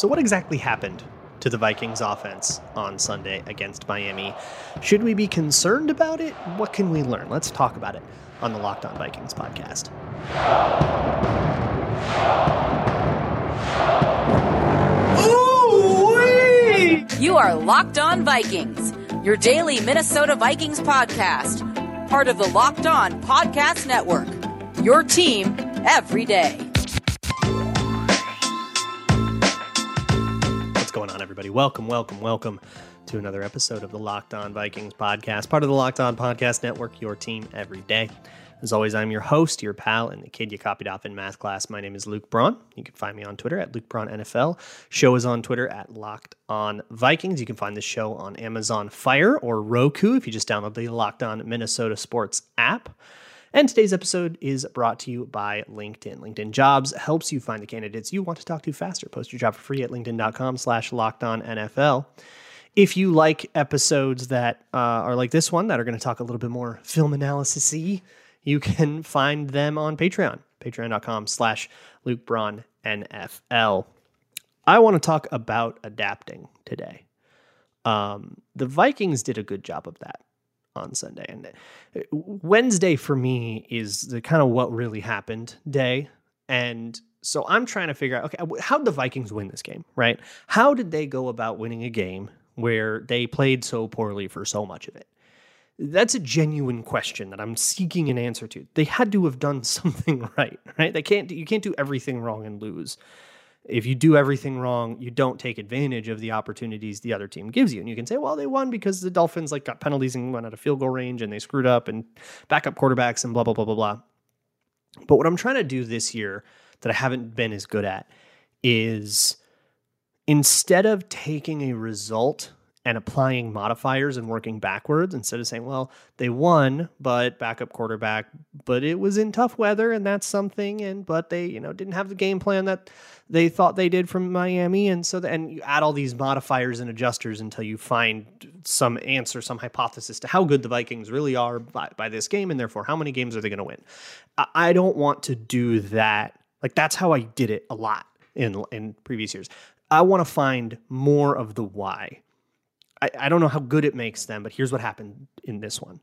So, what exactly happened to the Vikings offense on Sunday against Miami? Should we be concerned about it? What can we learn? Let's talk about it on the Locked On Vikings podcast. Ooh! You are Locked On Vikings, your daily Minnesota Vikings podcast, part of the Locked On Podcast Network. Your team every day. Everybody? Welcome, welcome, welcome to another episode of the Locked On Vikings podcast, part of the Locked On Podcast Network, your team every day. As always, I'm your host, your pal, and the kid you copied off in math class. My name is Luke Braun. You can find me on Twitter at Luke Braun NFL. Show is on Twitter at Locked On Vikings. You can find the show on Amazon Fire or Roku if you just download the Locked On Minnesota Sports app. And today's episode is brought to you by LinkedIn. LinkedIn Jobs helps you find the candidates you want to talk to faster. Post your job for free at linkedin.com slash NFL. If you like episodes that uh, are like this one that are going to talk a little bit more film analysis you can find them on Patreon, patreon.com slash Luke NFL. I want to talk about adapting today. Um, the Vikings did a good job of that on Sunday. And uh, Wednesday for me is the kind of what really happened day. And so I'm trying to figure out okay, how did the Vikings win this game, right? How did they go about winning a game where they played so poorly for so much of it? That's a genuine question that I'm seeking an answer to. They had to have done something right, right? They can't you can't do everything wrong and lose. If you do everything wrong, you don't take advantage of the opportunities the other team gives you. And you can say, well, they won because the Dolphins like got penalties and went out of field goal range and they screwed up and backup quarterbacks and blah blah blah blah blah. But what I'm trying to do this year that I haven't been as good at is instead of taking a result and applying modifiers and working backwards instead of saying, well, they won, but backup quarterback, but it was in tough weather and that's something. And, but they, you know, didn't have the game plan that they thought they did from Miami. And so, the, and you add all these modifiers and adjusters until you find some answer, some hypothesis to how good the Vikings really are by, by this game. And therefore, how many games are they going to win? I, I don't want to do that. Like, that's how I did it a lot in, in previous years. I want to find more of the why I, I don't know how good it makes them, but here's what happened in this one.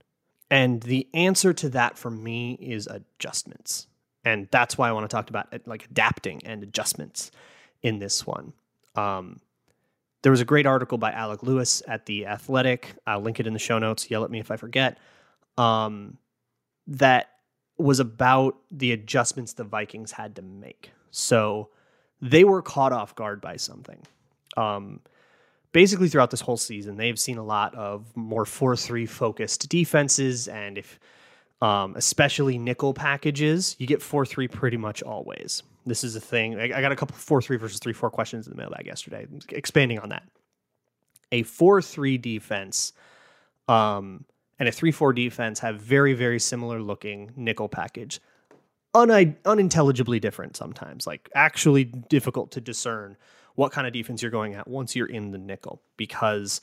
And the answer to that for me is adjustments. And that's why I want to talk about like adapting and adjustments in this one. Um, there was a great article by Alec Lewis at The Athletic. I'll link it in the show notes. Yell at me if I forget. Um, that was about the adjustments the Vikings had to make. So they were caught off guard by something. Um, basically throughout this whole season, they've seen a lot of more 4 3 focused defenses. And if, um, especially nickel packages, you get 4 3 pretty much always. This is a thing. I, I got a couple 4 3 versus 3 4 questions in the mailbag yesterday, expanding on that. A 4 3 defense um, and a 3 4 defense have very, very similar looking nickel package. Un- unintelligibly different sometimes, like actually difficult to discern what kind of defense you're going at once you're in the nickel because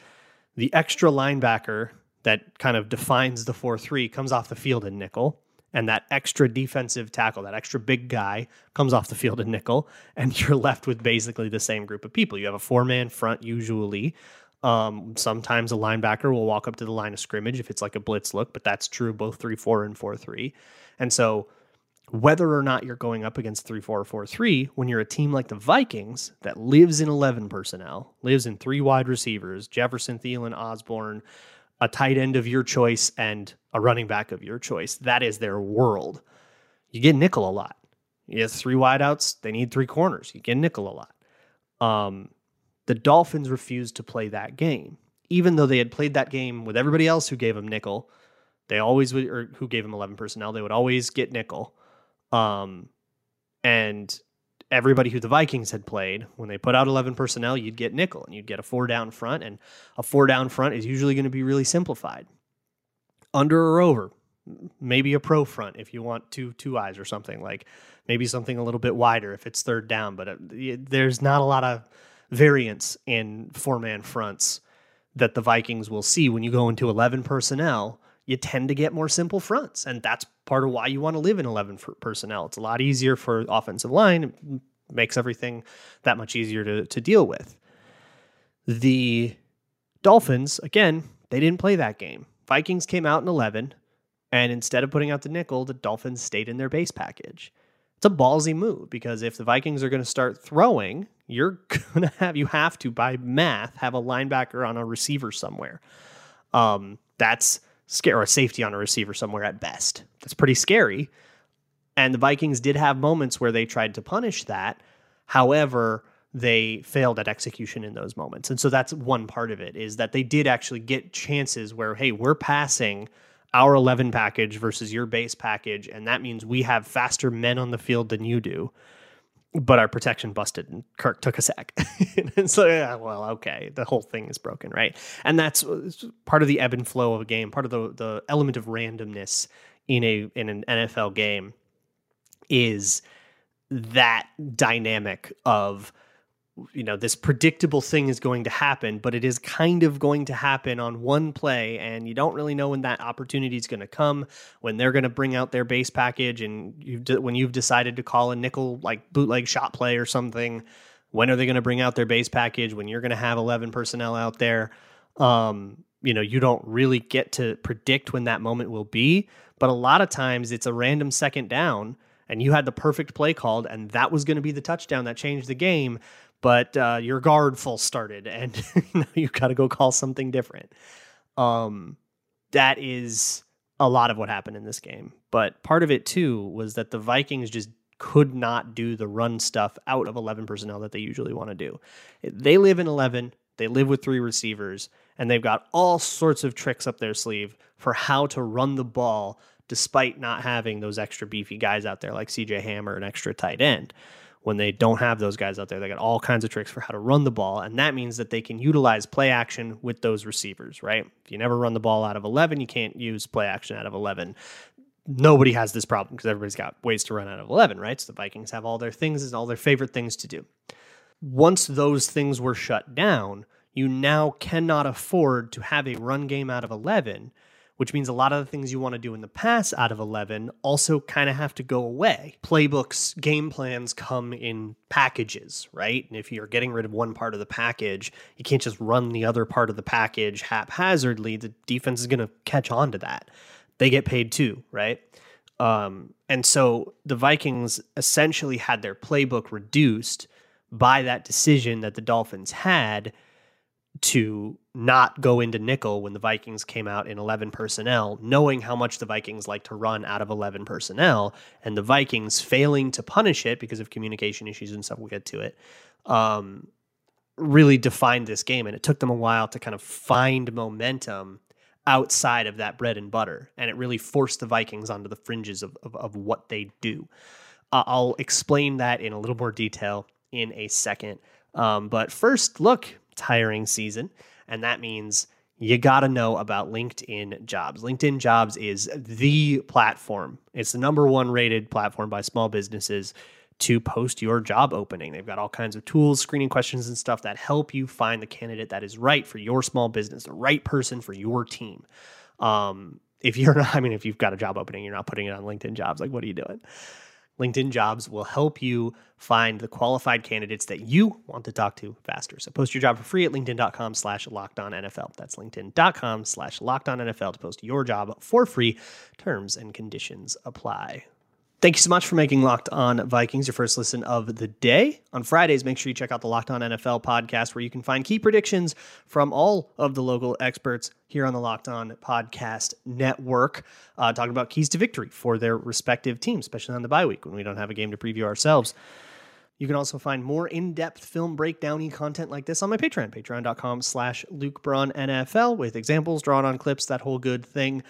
the extra linebacker that kind of defines the 4 3 comes off the field in nickel. And that extra defensive tackle, that extra big guy, comes off the field in nickel. And you're left with basically the same group of people. You have a four man front, usually. Um, sometimes a linebacker will walk up to the line of scrimmage if it's like a blitz look, but that's true both 3 4 and 4 3. And so whether or not you're going up against 3 4 4 3, when you're a team like the Vikings that lives in 11 personnel, lives in three wide receivers, Jefferson, Thielen, Osborn, a tight end of your choice, and a running back of your choice, that is their world. You get nickel a lot. You have three wideouts, they need three corners. You get nickel a lot. Um, the Dolphins refused to play that game, even though they had played that game with everybody else who gave them nickel. They always would, or who gave them 11 personnel, they would always get nickel um, and everybody who the Vikings had played, when they put out 11 personnel, you'd get nickel and you'd get a four down front. And a four down front is usually going to be really simplified. Under or over, maybe a pro front if you want two two eyes or something like maybe something a little bit wider if it's third down but uh, there's not a lot of variance in four man fronts that the Vikings will see when you go into 11 personnel you tend to get more simple fronts. And that's part of why you want to live in 11 personnel. It's a lot easier for offensive line, makes everything that much easier to, to deal with. The Dolphins, again, they didn't play that game. Vikings came out in 11, and instead of putting out the nickel, the Dolphins stayed in their base package. It's a ballsy move because if the Vikings are going to start throwing, you're going to have, you have to, by math, have a linebacker on a receiver somewhere. Um, that's scary, or a safety on a receiver somewhere at best. That's pretty scary. And the Vikings did have moments where they tried to punish that. However, they failed at execution in those moments. And so that's one part of it is that they did actually get chances where, hey, we're passing our 11 package versus your base package. And that means we have faster men on the field than you do. But our protection busted and Kirk took a sack. and so, yeah, well, okay, the whole thing is broken, right? And that's part of the ebb and flow of a game, part of the, the element of randomness in a in an NFL game is that dynamic of you know this predictable thing is going to happen but it is kind of going to happen on one play and you don't really know when that opportunity is going to come when they're going to bring out their base package and you when you've decided to call a nickel like bootleg shot play or something when are they going to bring out their base package when you're going to have 11 personnel out there? Um, you know you don't really get to predict when that moment will be but a lot of times it's a random second down and you had the perfect play called and that was going to be the touchdown that changed the game but uh, your guard full started and you got to go call something different. Um, that is a lot of what happened in this game. But part of it too was that the Vikings just could not do the run stuff out of 11 personnel that they usually want to do. They live in 11, they live with three receivers, and they've got all sorts of tricks up their sleeve for how to run the ball despite not having those extra beefy guys out there like CJ Hammer, an extra tight end when they don't have those guys out there. They got all kinds of tricks for how to run the ball, and that means that they can utilize play action with those receivers, right? If you never run the ball out of 11, you can't use play action out of 11. Nobody has this problem because everybody's got ways to run out of 11, right? So the Vikings have all their things and all their favorite things to do. Once those things were shut down, you now cannot afford to have a run game out of 11 which means a lot of the things you want to do in the pass out of 11 also kind of have to go away. Playbooks, game plans come in packages, right? And if you're getting rid of one part of the package, you can't just run the other part of the package haphazardly. The defense is going to catch on to that. They get paid too, right? Um, and so the Vikings essentially had their playbook reduced by that decision that the Dolphins had to not go into nickel when the Vikings came out in 11 personnel, knowing how much the Vikings like to run out of 11 personnel, and the Vikings failing to punish it because of communication issues and stuff. We'll get to it. Um, really defined this game, and it took them a while to kind of find momentum outside of that bread and butter, and it really forced the Vikings onto the fringes of of, of what they do. Uh, I'll explain that in a little more detail in a second. Um, but first, look, hiring season, and that means you got to know about LinkedIn Jobs. LinkedIn Jobs is the platform. It's the number one rated platform by small businesses to post your job opening. They've got all kinds of tools, screening questions, and stuff that help you find the candidate that is right for your small business, the right person for your team. Um, if you're not, I mean, if you've got a job opening, you're not putting it on LinkedIn Jobs, like, what are you doing? LinkedIn Jobs will help you find the qualified candidates that you want to talk to faster. So post your job for free at linkedin.com slash NFL. That's linkedin.com slash NFL to post your job for free. Terms and conditions apply. Thank you so much for making Locked On Vikings your first listen of the day. On Fridays, make sure you check out the Locked On NFL podcast, where you can find key predictions from all of the local experts here on the Locked On Podcast Network, uh, talking about keys to victory for their respective teams, especially on the bye week when we don't have a game to preview ourselves. You can also find more in-depth film breakdowny content like this on my Patreon, patreon.com slash Luke NFL, with examples drawn on clips, that whole good thing.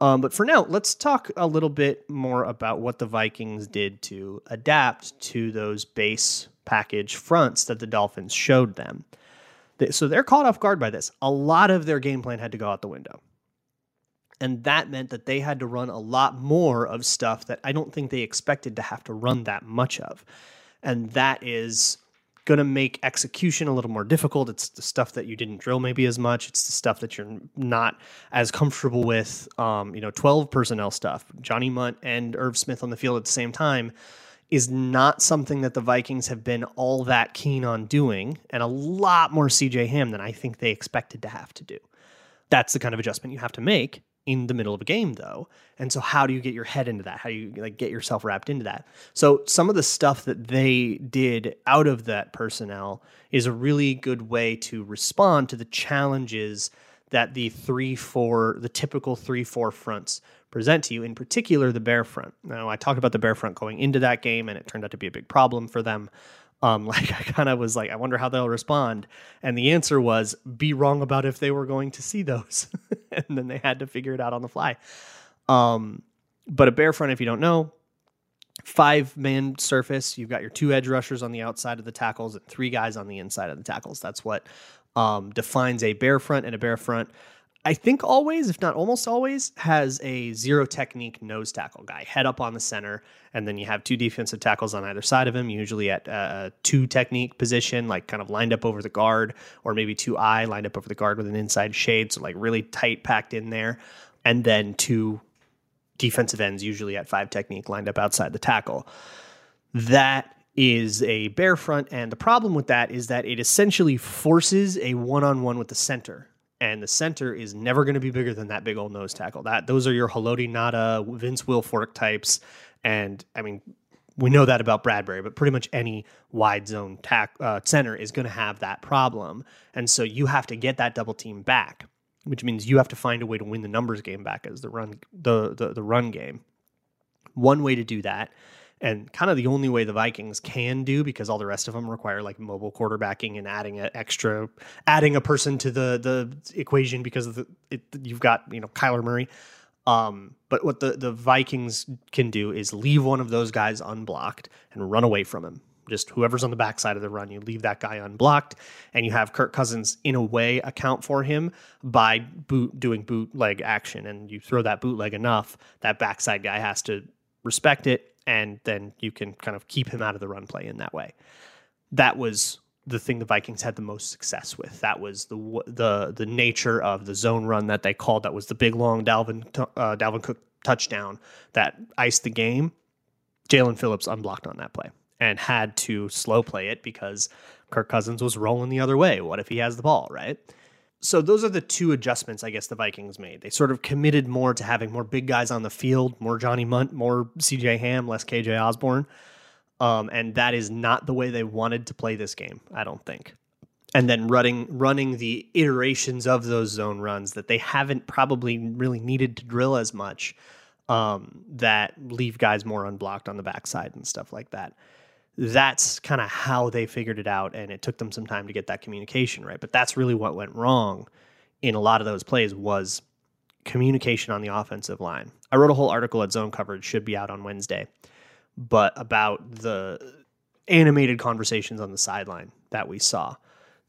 Um, but for now, let's talk a little bit more about what the Vikings did to adapt to those base package fronts that the Dolphins showed them. So they're caught off guard by this. A lot of their game plan had to go out the window. And that meant that they had to run a lot more of stuff that I don't think they expected to have to run that much of. And that is going to make execution a little more difficult. It's the stuff that you didn't drill maybe as much. It's the stuff that you're not as comfortable with. Um, you know, 12 personnel stuff. Johnny Mundt and Irv Smith on the field at the same time is not something that the Vikings have been all that keen on doing, and a lot more CJ Ham than I think they expected to have to do. That's the kind of adjustment you have to make in the middle of a game though. And so how do you get your head into that? How do you like get yourself wrapped into that? So some of the stuff that they did out of that personnel is a really good way to respond to the challenges that the 3-4 the typical 3-4 fronts present to you, in particular the bear front. Now, I talked about the bear front going into that game, and it turned out to be a big problem for them. Um, like I kind of was like, I wonder how they'll respond, and the answer was be wrong about if they were going to see those, and then they had to figure it out on the fly. Um, but a bear front, if you don't know, five man surface. You've got your two edge rushers on the outside of the tackles and three guys on the inside of the tackles. That's what um, defines a bear front, and a bear front I think always, if not almost always, has a zero technique nose tackle guy, head up on the center, and then you have two defensive tackles on either side of him, usually at uh, a two technique position, like kind of lined up over the guard, or maybe two eye lined up over the guard with an inside shade, so like really tight packed in there, and then two defensive ends, usually at five technique, lined up outside the tackle. That is a bear front, and the problem with that is that it essentially forces a one on one with the center and the center is never going to be bigger than that big old nose tackle. That those are your Haloti Ngata, Vince Wilfork types, and I mean we know that about Bradbury, but pretty much any wide zone tack, uh, center is going to have that problem, and so you have to get that double team back, which means you have to find a way to win the numbers game back as the run the, the, the run game. One way to do that and kind of the only way the Vikings can do because all the rest of them require like mobile quarterbacking and adding an extra adding a person to the the equation because of the it, you've got you know Kyler Murray. Um, but what the the Vikings can do is leave one of those guys unblocked and run away from him. Just whoever's on the backside of the run, you leave that guy unblocked, and you have Kirk Cousins in a way account for him by boot doing bootleg action, and you throw that bootleg enough, that backside guy has to respect it and then you can kind of keep him out of the run play in that way. That was the thing the Vikings had the most success with. That was the the the nature of the zone run that they called. That was the big long Dalvin uh, Dalvin Cook touchdown that iced the game. Jaelan Phillips unblocked on that play and had to slow play it because Kirk Cousins was rolling the other way. What if he has the ball, right? So those are the two adjustments I guess the Vikings made. They sort of committed more to having more big guys on the field, more Johnny Mundt, more CJ Ham, less KJ Osborn. Um, and that is not the way they wanted to play this game, I don't think. And then running running the iterations of those zone runs that they haven't probably really needed to drill as much um, that leave guys more unblocked on the backside and stuff like that that's kind of how they figured it out and it took them some time to get that communication right. But that's really what went wrong in a lot of those plays was communication on the offensive line. I wrote a whole article at zone coverage should be out on wednesday but about the animated conversations on the sideline that we saw.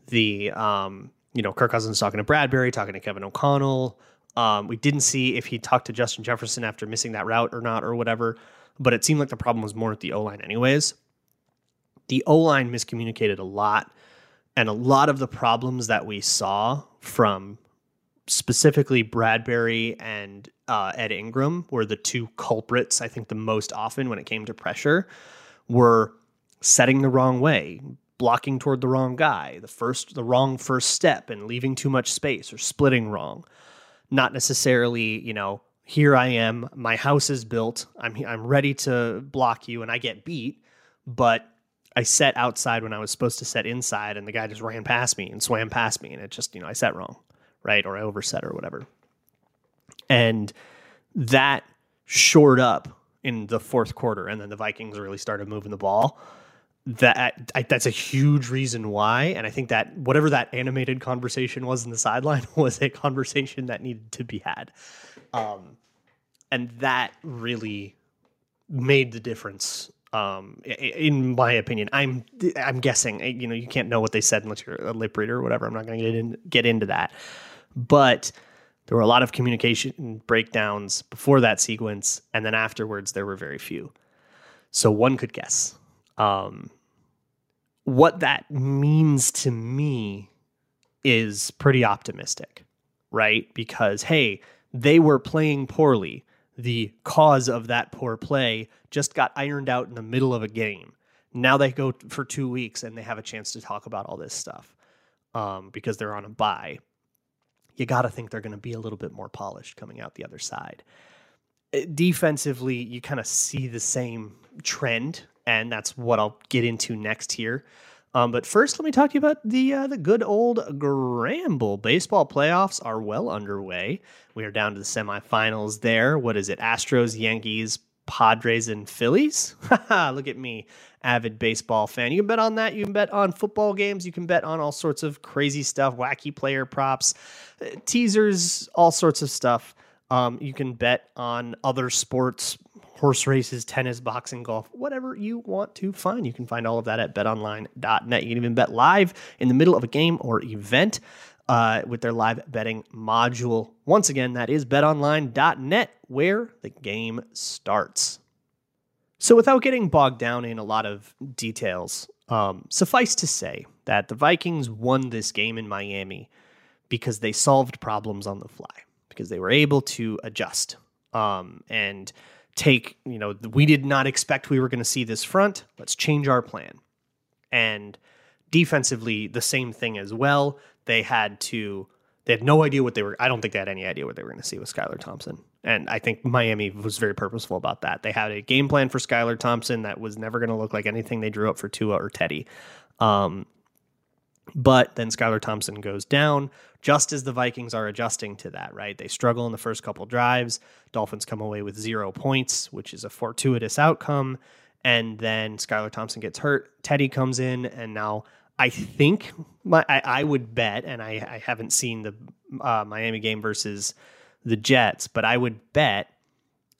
The um, you know kirk cousins talking to bradbury talking to kevin o'connell. Um, we didn't see if he talked to justin jefferson after missing that route or not or whatever but it seemed like the problem was more at the o line anyways the O line miscommunicated a lot. And a lot of the problems that we saw from specifically Bradbury and uh, Ed Ingram were the two culprits, I think, the most often when it came to pressure, were setting the wrong way, blocking toward the wrong guy, the first the wrong first step and leaving too much space or splitting wrong. Not necessarily, you know, here I am, my house is built, I'm I'm ready to block you and I get beat, but I set outside when I was supposed to set inside, and the guy just ran past me and swam past me, and it just you know I set wrong, right, or I overset or whatever, and that shored up in the fourth quarter, and then the Vikings really started moving the ball. That I, that's a huge reason why, and I think that whatever that animated conversation was in the sideline was a conversation that needed to be had, um, and that really made the difference um, in my opinion, I'm I'm guessing. You know, you can't know what they said unless you're a lip reader or whatever. I'm not going to get in, get into that, but there were a lot of communication breakdowns before that sequence, and then afterwards there were very few. So one could guess um, what that means to me is pretty optimistic, right? Because hey, they were playing poorly the cause of that poor play just got ironed out in the middle of a game. Now they go for two weeks and they have a chance to talk about all this stuff um, because they're on a bye. You got to think they're going to be a little bit more polished coming out the other side. Uh, defensively, you kind of see the same trend, and that's what I'll get into next here. Um, but first, let me talk to you about the uh, the good old Gramble. baseball playoffs are well underway. We are down to the semifinals there. What is it? Astros, Yankees, Padres, and Phillies. Look at me, avid baseball fan. You can bet on that. You can bet on football games. You can bet on all sorts of crazy stuff, wacky player props, uh, teasers, all sorts of stuff. Um, you can bet on other sports, horse races, tennis, boxing, golf, whatever you want to find. You can find all of that at betonline.net. You can even bet live in the middle of a game or event uh, with their live betting module. Once again, that is betonline.net, where the game starts. So, without getting bogged down in a lot of details, um, suffice to say that the Vikings won this game in Miami because they solved problems on the fly because they were able to adjust um, and take, you know, we did not expect we were going to see this front. Let's change our plan. And defensively, the same thing as well. They had to, they had no idea what they were, I don't think they had any idea what they were going to see with Skylar Thompson. And I think Miami was very purposeful about that. They had a game plan for Skylar Thompson that was never going to look like anything they drew up for Tua or Teddy. Um, but then Skylar Thompson goes down just as the Vikings are adjusting to that, right? They struggle in the first couple drives. Dolphins come away with zero points, which is a fortuitous outcome. And then Skylar Thompson gets hurt. Teddy comes in, and now I think my, I, I would bet, and I, I haven't seen the uh, Miami game versus the Jets, but I would bet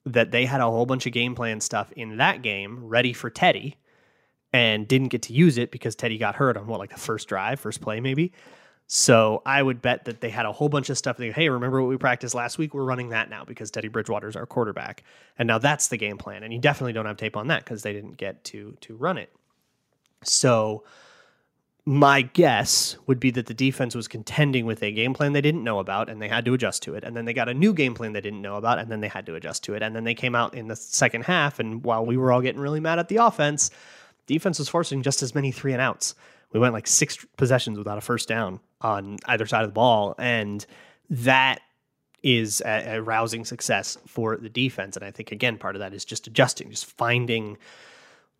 that they had a whole bunch of game plan stuff in that game ready for Teddy and didn't get to use it because Teddy got hurt on what, like the first drive, first play, maybe. So I would bet that they had a whole bunch of stuff. They hey, remember what we practiced last week? We're running that now because Teddy Bridgewater's our quarterback, and now that's the game plan. And you definitely don't have tape on that because they didn't get to to run it. So my guess would be that the defense was contending with a game plan they didn't know about and they had to adjust to it. And then they got a new game plan they didn't know about and then they had to adjust to it. And then they came out in the second half. And while we were all getting really mad at the offense, defense was forcing just as many three and outs. We went like six possessions without a first down on either side of the ball. And that is a, a, rousing success for the defense. And I think, again, part of that is just adjusting, just finding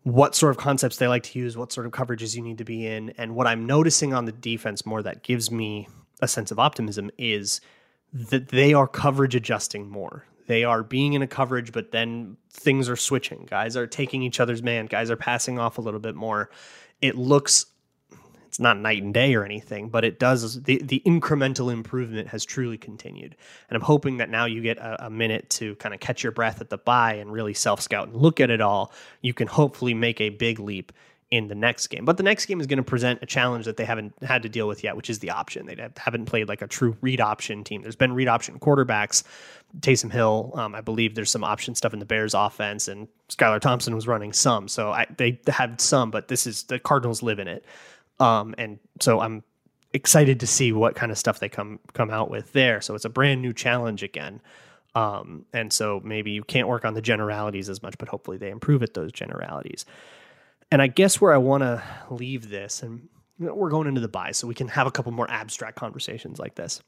what sort of concepts they like to use, what sort of coverages you need to be in. And what I'm noticing on the defense more that gives me a sense of optimism is that they are coverage adjusting more. They are being in a coverage, but then things are switching. Guys are taking each other's man, guys are passing off a little bit more. It looks it's not night and day or anything, but it does the, the incremental improvement has truly continued. And I'm hoping that now you get a, a minute to kind of catch your breath at the bye and really self scout and look at it all. You can hopefully make a big leap in the next game. But the next game is going to present a challenge that they haven't had to deal with yet, which is the option. They haven't played like a true read option team. There's been read option quarterbacks. Taysom Hill, um, I believe there's some option stuff in the Bears offense, and Skylar Thompson was running some. So I, they had some, but this is the Cardinals live in it. Um, and so I'm excited to see what kind of stuff they come come out with there. So it's a brand new challenge again. Um, and so maybe you can't work on the generalities as much, but hopefully they improve at those generalities. And I guess where I want to leave this, and you know, we're going into the bye, so we can have a couple more abstract conversations like this.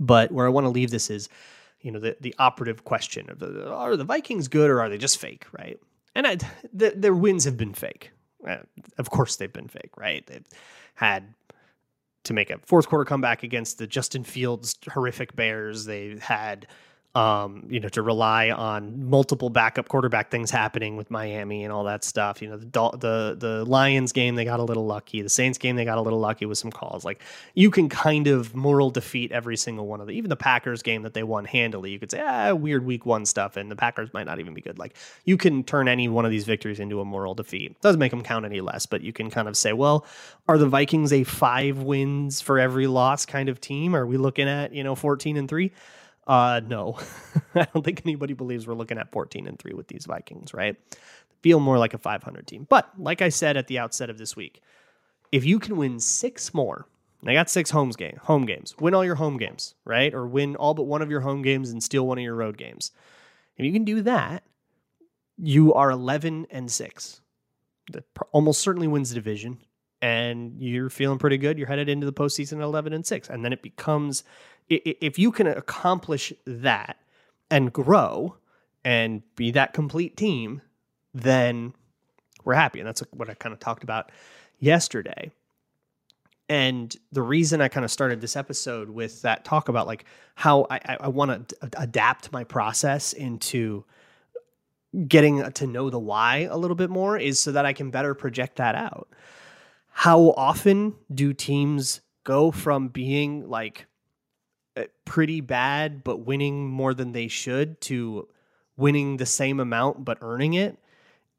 But where I want to leave this is, you know, the the operative question of the, are the Vikings good or are they just fake, right? And I, the, their wins have been fake. Uh, of course they've been fake, right? They've had to make a fourth quarter comeback against the Justin Fields horrific Bears. They had um, you know, to rely on multiple backup quarterback things happening with Miami and all that stuff. You know, the the the Lions game they got a little lucky. The Saints game they got a little lucky with some calls. Like you can kind of moral defeat every single one of them. Even the Packers game that they won handily, you could say ah weird week one stuff, and the Packers might not even be good. Like you can turn any one of these victories into a moral defeat. Doesn't make them count any less, but you can kind of say, well, are the Vikings a five wins for every loss kind of team? Are we looking at you know fourteen and three? Uh, no, I don't think anybody believes we're looking at 14 and three with these Vikings, right? Feel more like a 500 team. But like I said at the outset of this week, if you can win six more, I got six homes game, home games, win all your home games, right? Or win all but one of your home games and steal one of your road games. If you can do that, you are 11 and 6. That almost certainly wins the division and you're feeling pretty good. You're headed into the postseason at 11 and 6. And then it becomes, if you can accomplish that and grow and be that complete team, then we're happy. And that's what I kind of talked about yesterday. And the reason I kind of started this episode with that talk about like how I, I want to adapt my process into getting to know the why a little bit more is so that I can better project that out. How often do teams go from being like pretty bad but winning more than they should to winning the same amount but earning it?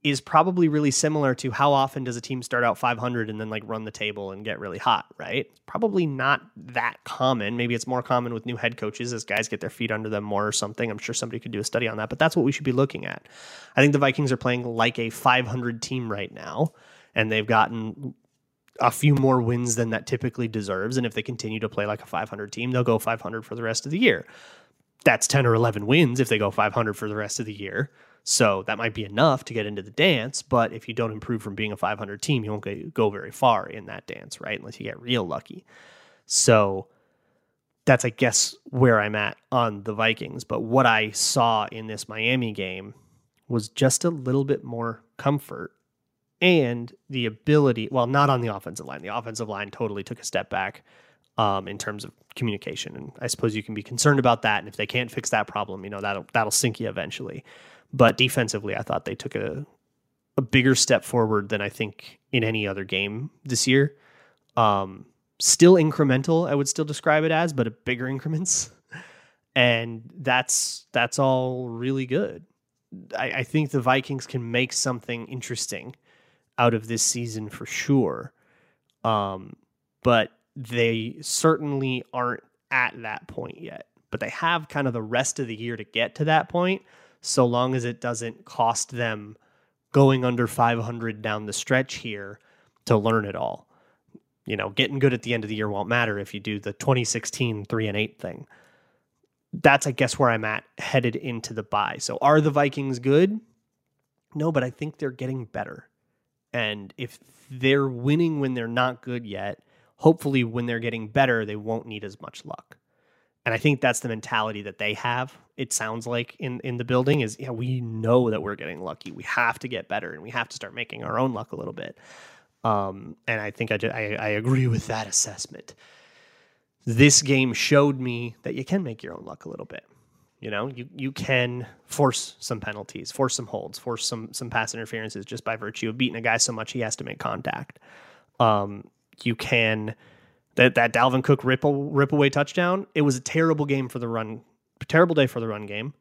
is probably really similar to how often does a team start out 500 and then like run the table and get really hot, right? Probably not that common. Maybe it's more common with new head coaches as guys get their feet under them more or something. I'm sure somebody could do a study on that, but that's what we should be looking at. I think the Vikings are playing like a 500 team right now, and they've gotten a few more wins than that typically deserves. And if they continue to play like a 500 team, they'll go 500 for the rest of the year. That's 10 or 11 wins if they go 500 for the rest of the year. So that might be enough to get into the dance, but if you don't improve from being a 500 team, you won't go very far in that dance, right? Unless you get real lucky. So that's, I guess, where I'm at on the Vikings. But what I saw in this Miami game was just a little bit more comfort and the ability, well, not on the offensive line. The offensive line totally took a step back um, in terms of communication. And I suppose you can be concerned about that. And if they can't fix that problem, you know, that'll, that'll sink you eventually. But defensively, I thought they took a a bigger step forward than I think in any other game this year. Um, still incremental, I would still describe it as, but a bigger increments, and that's that's all really good. I, I think the Vikings can make something interesting out of this season for sure, um, but they certainly aren't at that point yet. But they have kind of the rest of the year to get to that point so long as it doesn't cost them going under 500 down the stretch here to learn it all. You know, getting good at the end of the year won't matter if you do the 2016 3 and 8 thing. That's I guess where I'm at headed into the bye. So are the Vikings good? No, but I think they're getting better. And if they're winning when they're not good yet, hopefully when they're getting better, they won't need as much luck. And I think that's the mentality that they have. It sounds like in in the building is yeah, we know that we're getting lucky. We have to get better and we have to start making our own luck a little bit. Um, and I think I, I, I agree with that assessment. This game showed me that you can make your own luck a little bit. You know, you you can force some penalties, force some holds, force some some pass interferences just by virtue of beating a guy so much he has to make contact. Um, you can that that Dalvin Cook rip, rip away touchdown, it was a terrible game for the run, terrible day for the run game,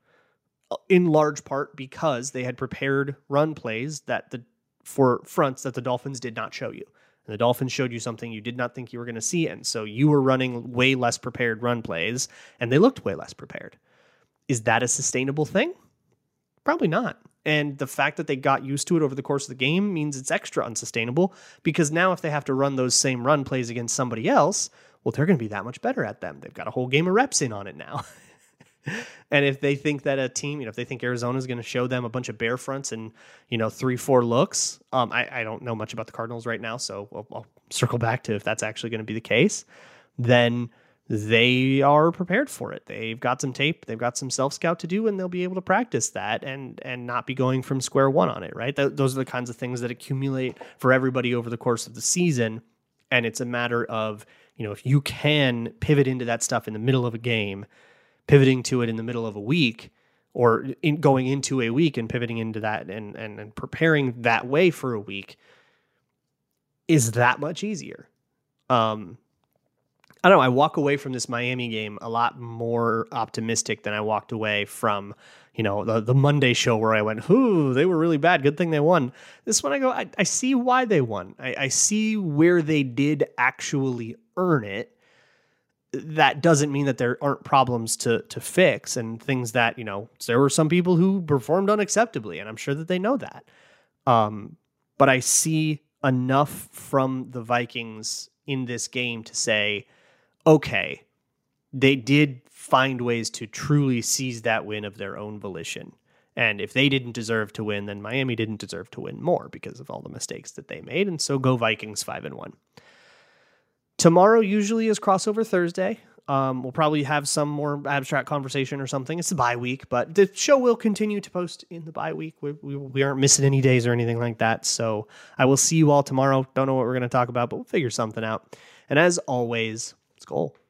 in large part because they had prepared run plays that the for fronts that the Dolphins did not show you. And the Dolphins showed you something you did not think you were going to see, and so you were running way less prepared run plays, and they looked way less prepared. Is that a sustainable thing? Probably not. And the fact that they got used to it over the course of the game means it's extra unsustainable because now if they have to run those same run plays against somebody else, well, they're going to be that much better at them. They've got a whole game of reps in on it now. and if they think that a team, you know, if they think Arizona is going to show them a bunch of bear fronts and, you know, three, four looks, um, I, I don't know much about the Cardinals right now, so I'll, I'll circle back to if that's actually going to be the case, then – they are prepared for it. They've got some tape, they've got some self scout to do, and they'll be able to practice that and and not be going from square one on it. Right? Th- those are the kinds of things that accumulate for everybody over the course of the season, and it's a matter of you know if you can pivot into that stuff in the middle of a game, pivoting to it in the middle of a week, or in going into a week and pivoting into that and and, and preparing that way for a week is that much easier. Um, I don't know. I walk away from this Miami game a lot more optimistic than I walked away from, you know, the, the Monday show where I went, "Ooh, they were really bad. Good thing they won." This one, I go, I, I see why they won. I, I see where they did actually earn it. That doesn't mean that there aren't problems to to fix and things that you know. There were some people who performed unacceptably, and I'm sure that they know that. Um, but I see enough from the Vikings in this game to say okay, they did find ways to truly seize that win of their own volition. And if they didn't deserve to win, then Miami didn't deserve to win more because of all the mistakes that they made. And so go Vikings 5 and 1. Tomorrow usually is crossover Thursday. Um, we'll probably have some more abstract conversation or something. It's the bye week, but the show will continue to post in the bye week. We, we, we aren't missing any days or anything like that. So I will see you all tomorrow. Don't know what we're going to talk about, but we'll figure something out. And as always, let's go.